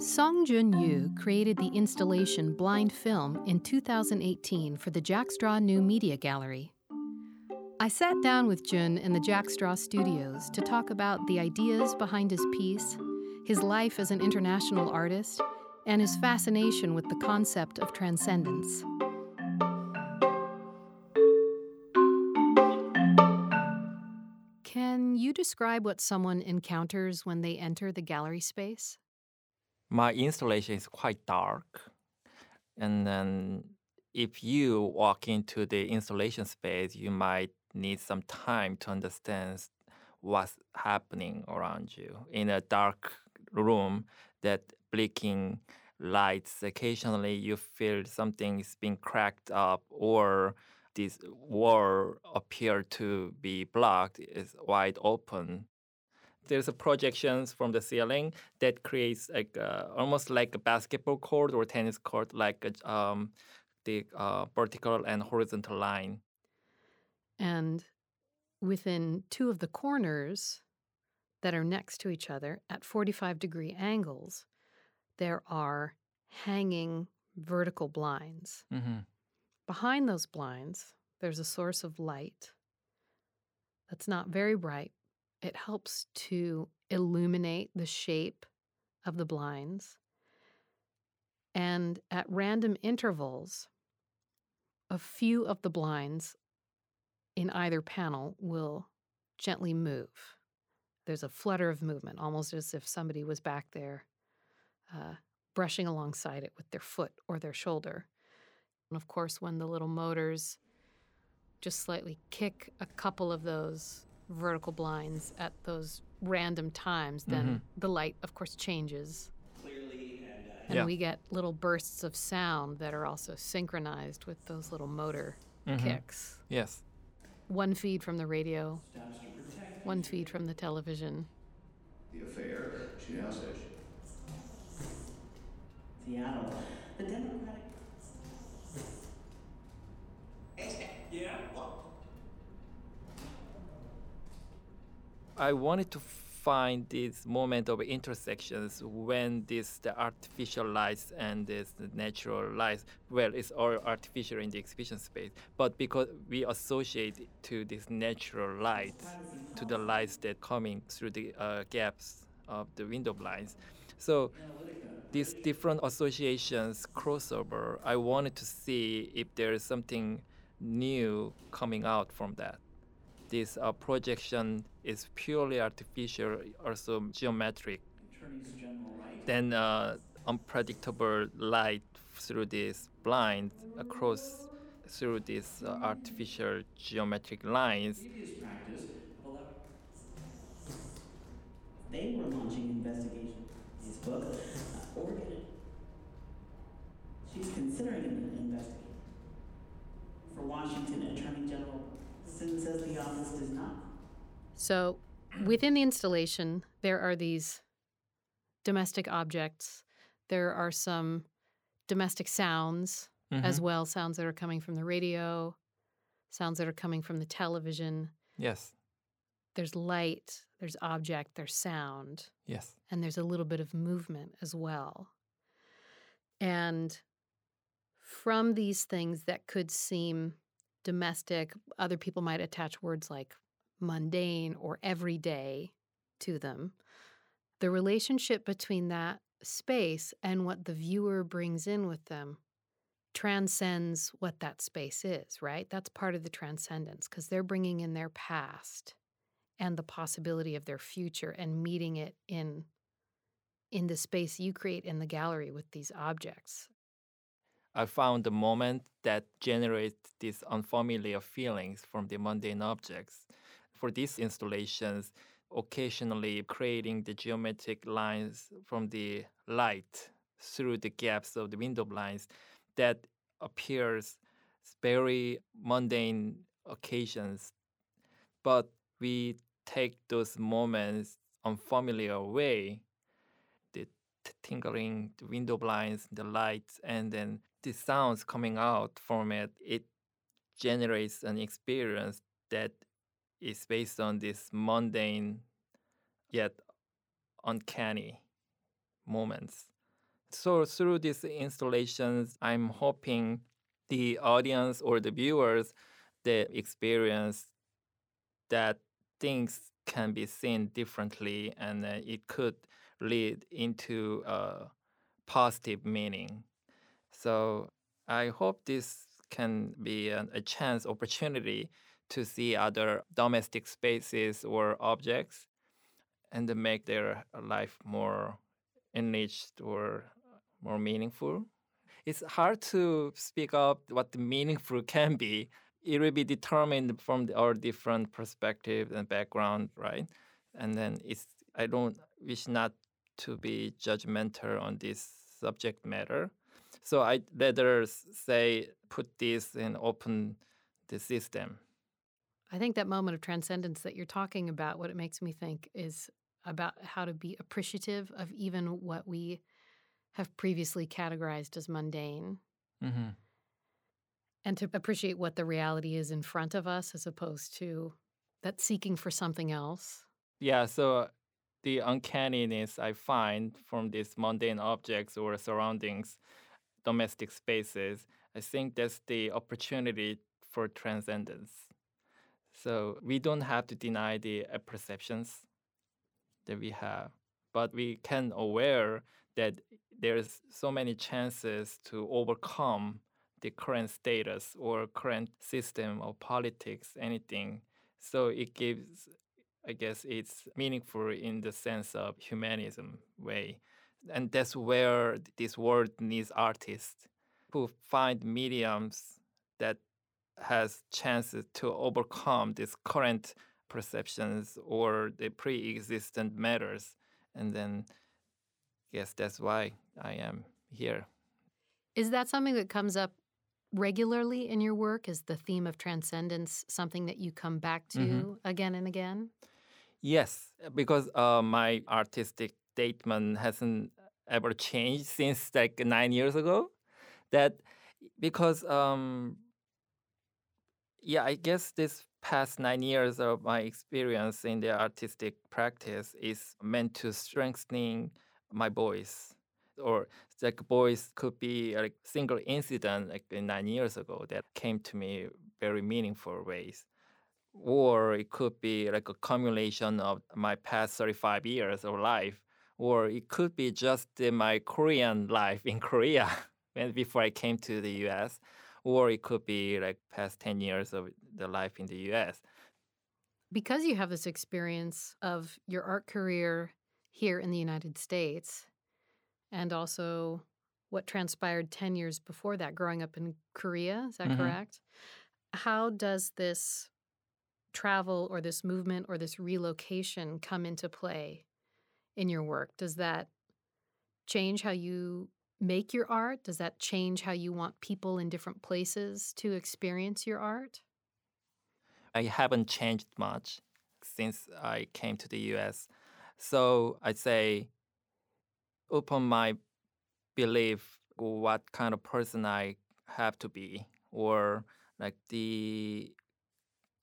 Song Jun Yu created the installation Blind Film in 2018 for the Jack Straw New Media Gallery. I sat down with Jun in the Jack Straw studios to talk about the ideas behind his piece, his life as an international artist, and his fascination with the concept of transcendence. Can you describe what someone encounters when they enter the gallery space? My installation is quite dark. And then if you walk into the installation space, you might need some time to understand what's happening around you. In a dark room, that blinking lights, occasionally you feel something is being cracked up or this wall appear to be blocked is wide open. There's a projections from the ceiling that creates like uh, almost like a basketball court or tennis court, like a, um, the uh, vertical and horizontal line. And within two of the corners that are next to each other at 45 degree angles, there are hanging vertical blinds. Mm-hmm. Behind those blinds, there's a source of light that's not very bright. It helps to illuminate the shape of the blinds. And at random intervals, a few of the blinds in either panel will gently move. There's a flutter of movement, almost as if somebody was back there uh, brushing alongside it with their foot or their shoulder. And of course, when the little motors just slightly kick a couple of those vertical blinds at those random times, then Mm-hmm. the light, of course, changes. clearly and uh, And Yeah. we get little bursts of sound that are also synchronized with those little motor Mhm. kicks. Yes. One feed from the radio, steps to protect one feed from the television. The affair, she now says. Seattle. The Democratic. Yeah. I wanted to find this moment of intersections when this the artificial lights and this natural lights. Well, it's all artificial in the exhibition space, but because we associate to this natural light, to the lights that coming through the uh, gaps of the window blinds, so these different associations crossover. I wanted to see if there is something new coming out from that this uh, projection is purely artificial, also geometric. General. Then uh, unpredictable light through this blind across through these uh, artificial geometric lines. Previous practice of 11. They were launching an investigation. His book, uh, Oregon. She's considering an investigation. For Washington Attorney General, Sin says the office does not. So within the installation, there are these domestic objects. There are some domestic sounds as Mhm. well, sounds that are coming from the radio, sounds that are coming from the television. Yes, There's light, there's object, there's sound, yes. and there's a little bit of movement as well. And from these things that could seem domestic, other people might attach words like mundane or everyday to them. The relationship between that space and what the viewer brings in with them transcends what that space is, right? That's part of the transcendence because they're bringing in their past and the possibility of their future and meeting it in in the space you create in the gallery with these objects. I found the moment that generates these unfamiliar feelings from the mundane objects. For these installations, occasionally creating the geometric lines from the light through the gaps of the window blinds that appears very mundane occasions but we take those moments unfamiliar way the tinkling the window blinds the lights and then the sounds coming out from it it generates an experience that is based on this mundane yet uncanny moments So through these installations, I'm hoping the audience or the viewers they experience that things can be seen differently and uh, it could lead into a positive meaning. So I hope this can be an, a chance opportunity to see other domestic spaces or objects and make their life more enriched or more meaningful. It's hard to speak up what the meaningful can be. It will be determined from the, our different perspectives and background, right? And then it's I don't wish not to be judgmental on this subject matter. So I rather say put this and open the system. I think that moment of transcendence that you're talking about, what it makes me think is about how to be appreciative of even what we have previously categorized as mundane. Mm-hmm. And to appreciate what the reality is in front of us as opposed to that seeking for something else. Yeah, so the uncanniness I find from these mundane objects or surroundings, domestic spaces, I think that's the opportunity for transcendence. So we don't have to deny the uh, perceptions that we have, but we can aware that there's so many chances to overcome the current status or current system of politics, anything. So it gives, I guess, it's meaningful in the sense of humanism way. And that's where this world needs artists who find mediums that has chances to overcome these current perceptions or the pre-existent matters and then yes that's why i am here Is that something that comes up regularly in your work? Is the theme of transcendence something that you come back to Mhm. again and again? yes because uh, my artistic statement hasn't ever changed since like nine years ago. That because um yeah i guess this past nine years of my experience in the artistic practice is meant to strengthening my voice or like voice could be like single incident like nine years ago that came to me very meaningful ways. Or it could be like a accumulation of my past 35 years of life or it could be just my korean life in korea when before i came to the us or it could be like past 10 years of the life in the US. Because you have this experience of your art career here in the United States and also what transpired 10 years before that, growing up in Korea, is that Mhm. correct? How does this travel or this movement or this relocation come into play in your work? Does that change how you make your art? Does that change how you want people in different places to experience your art? I haven't changed much since I came to the US. So I'd say upon my belief what kind of person I have to be or like the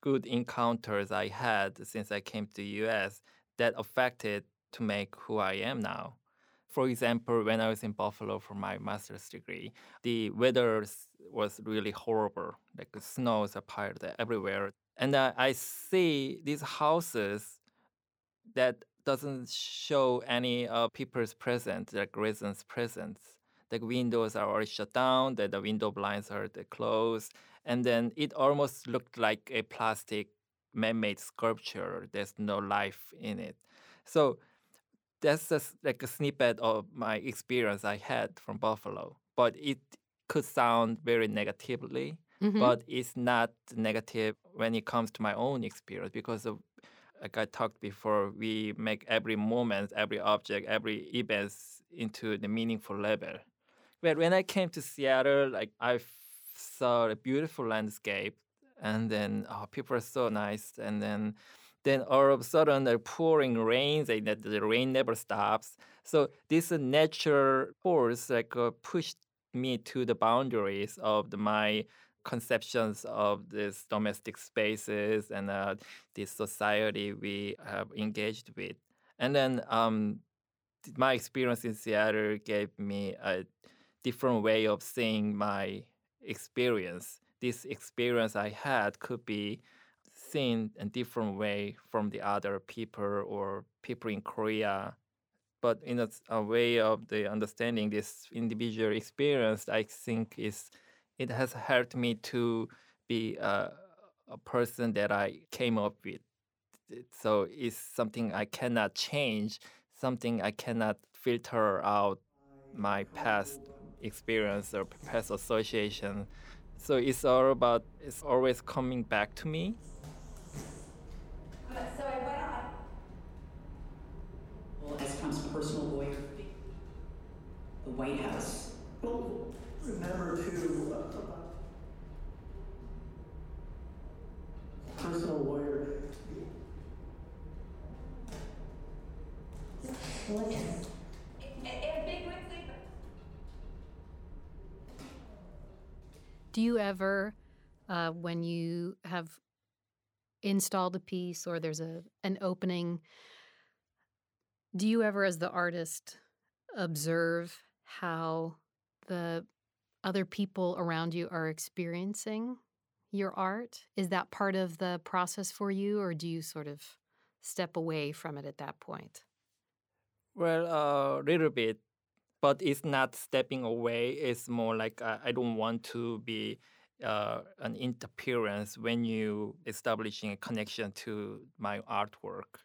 good encounters I had since I came to the US that affected to make who I am now. For example, when I was in Buffalo for my master's degree, the weather was really horrible. Like snows are piled everywhere. And uh, I see these houses that doesn't show any uh, people's presence, like residents' presence. The windows are already shut down, the, the window blinds are the closed, and then it almost looked like a plastic man-made sculpture. There's no life in it. So that's just like a snippet of my experience I had from Buffalo. But it could sound very negatively, Mhm. but it's not negative when it comes to my own experience because of like I talked before, we make every moment, every object, every event into the meaningful level. But when I came to Seattle, like I saw a beautiful landscape, and then oh, people are so nice, and then then all of a sudden the pouring rains, and the rain never stops. So this natural force like uh, pushed me to the boundaries of the, my conceptions of these domestic spaces and uh, this society we have engaged with. And then um, my experience in Seattle gave me a different way of seeing my experience. This experience I had could be seen a different way from the other people or people in Korea. But in a, a way of the understanding this individual experience, I think is it has helped me to be a, a person that I came up with. So it's something I cannot change, something I cannot filter out my past experience or past association. So it's all about it's always coming back to me. So I went on. Well, as Trump's personal lawyer, the White House. Well, remember to, uh, personal lawyer. Do you ever, uh, when you have installed a piece or there's a an opening, do you ever, as the artist, observe how the other people around you are experiencing your art? Is that part of the process for you, or do you sort of step away from it at that point? Well, a uh, little bit, but it's not stepping away. It's more like I, I don't want to be uh, an interference when you establishing a connection to my artwork.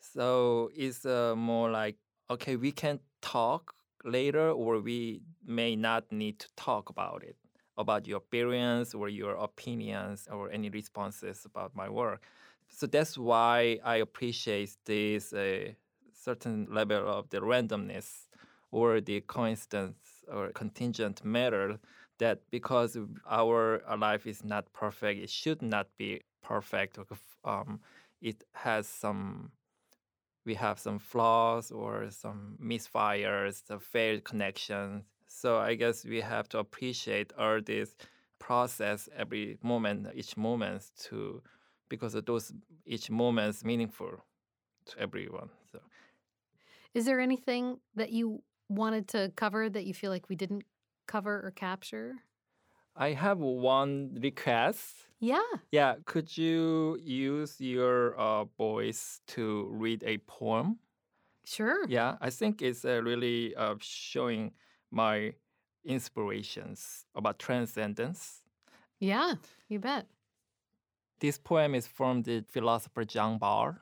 So it's uh, more like okay, we can talk later, or we may not need to talk about it about your experience or your opinions or any responses about my work. So that's why I appreciate this uh, certain level of the randomness or the coincidence or contingent matter that because our life is not perfect, it should not be perfect. Um, it has some, we have some flaws or some misfires, the failed connections. So I guess we have to appreciate all this process every moment, each moment to, because those each moment is meaningful to everyone. So, is there anything that you wanted to cover that you feel like we didn't cover or capture? I have one request. Yeah. Yeah. Could you use your uh, voice to read a poem? Sure. Yeah. I think it's uh, really uh, showing my inspirations about transcendence. Yeah, you bet. This poem is from the philosopher Jean Wahl,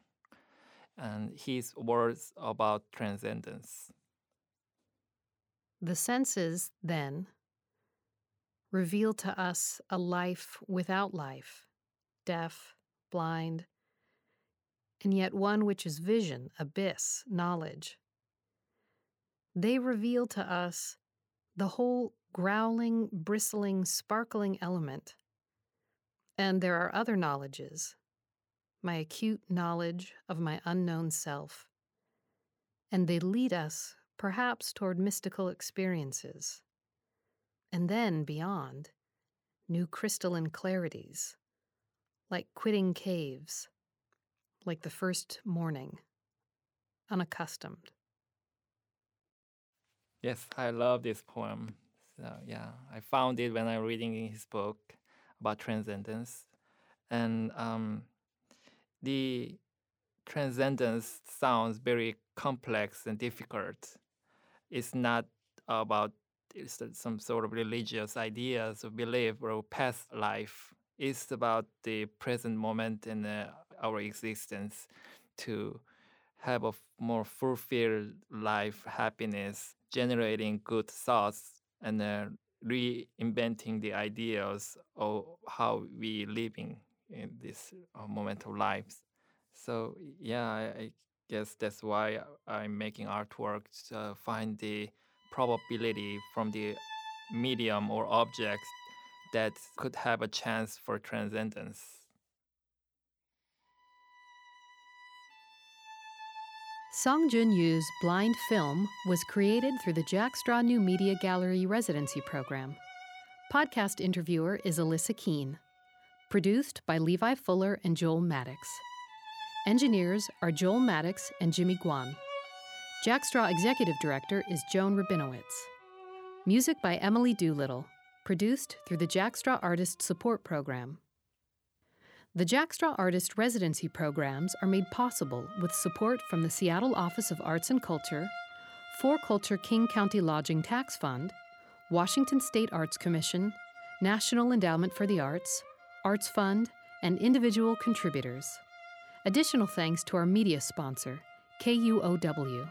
and his words about transcendence. The senses, then, reveal to us a life without life, deaf, blind, and yet one which is vision, abyss, knowledge, they reveal to us the whole growling, bristling, sparkling element. And there are other knowledges my acute knowledge of my unknown self. And they lead us, perhaps, toward mystical experiences. And then, beyond, new crystalline clarities, like quitting caves, like the first morning, unaccustomed. Yes, I love this poem. So yeah, I found it when I'm reading his book about transcendence, and um, the transcendence sounds very complex and difficult. It's not about it's some sort of religious ideas or belief or past life. It's about the present moment in uh, our existence to have a more fulfilled life, happiness, generating good thoughts and uh, reinventing the ideas of how we living in this uh, moment of lives. So yeah, I, I, guess that's why I'm making artwork to find the probability from the medium or objects that could have a chance for transcendence. Song Jun Yu's Blind Film was created through the Jack Straw New Media Gallery Residency Program. Podcast interviewer is Alyssa Keene. Produced by Levi Fuller and Joel Maddox. Engineers are Joel Maddox and Jimmy Guan. Jack Straw Executive Director is Joan Rabinowitz. Music by Emily Doolittle, produced through the Jack Straw Artist Support Program. The Jack Straw Artist Residency programs are made possible with support from the Seattle Office of Arts and Culture, 4Culture King County Lodging Tax Fund, Washington State Arts Commission, National Endowment for the Arts, Arts Fund, and individual contributors. Additional thanks to our media sponsor, KUOW.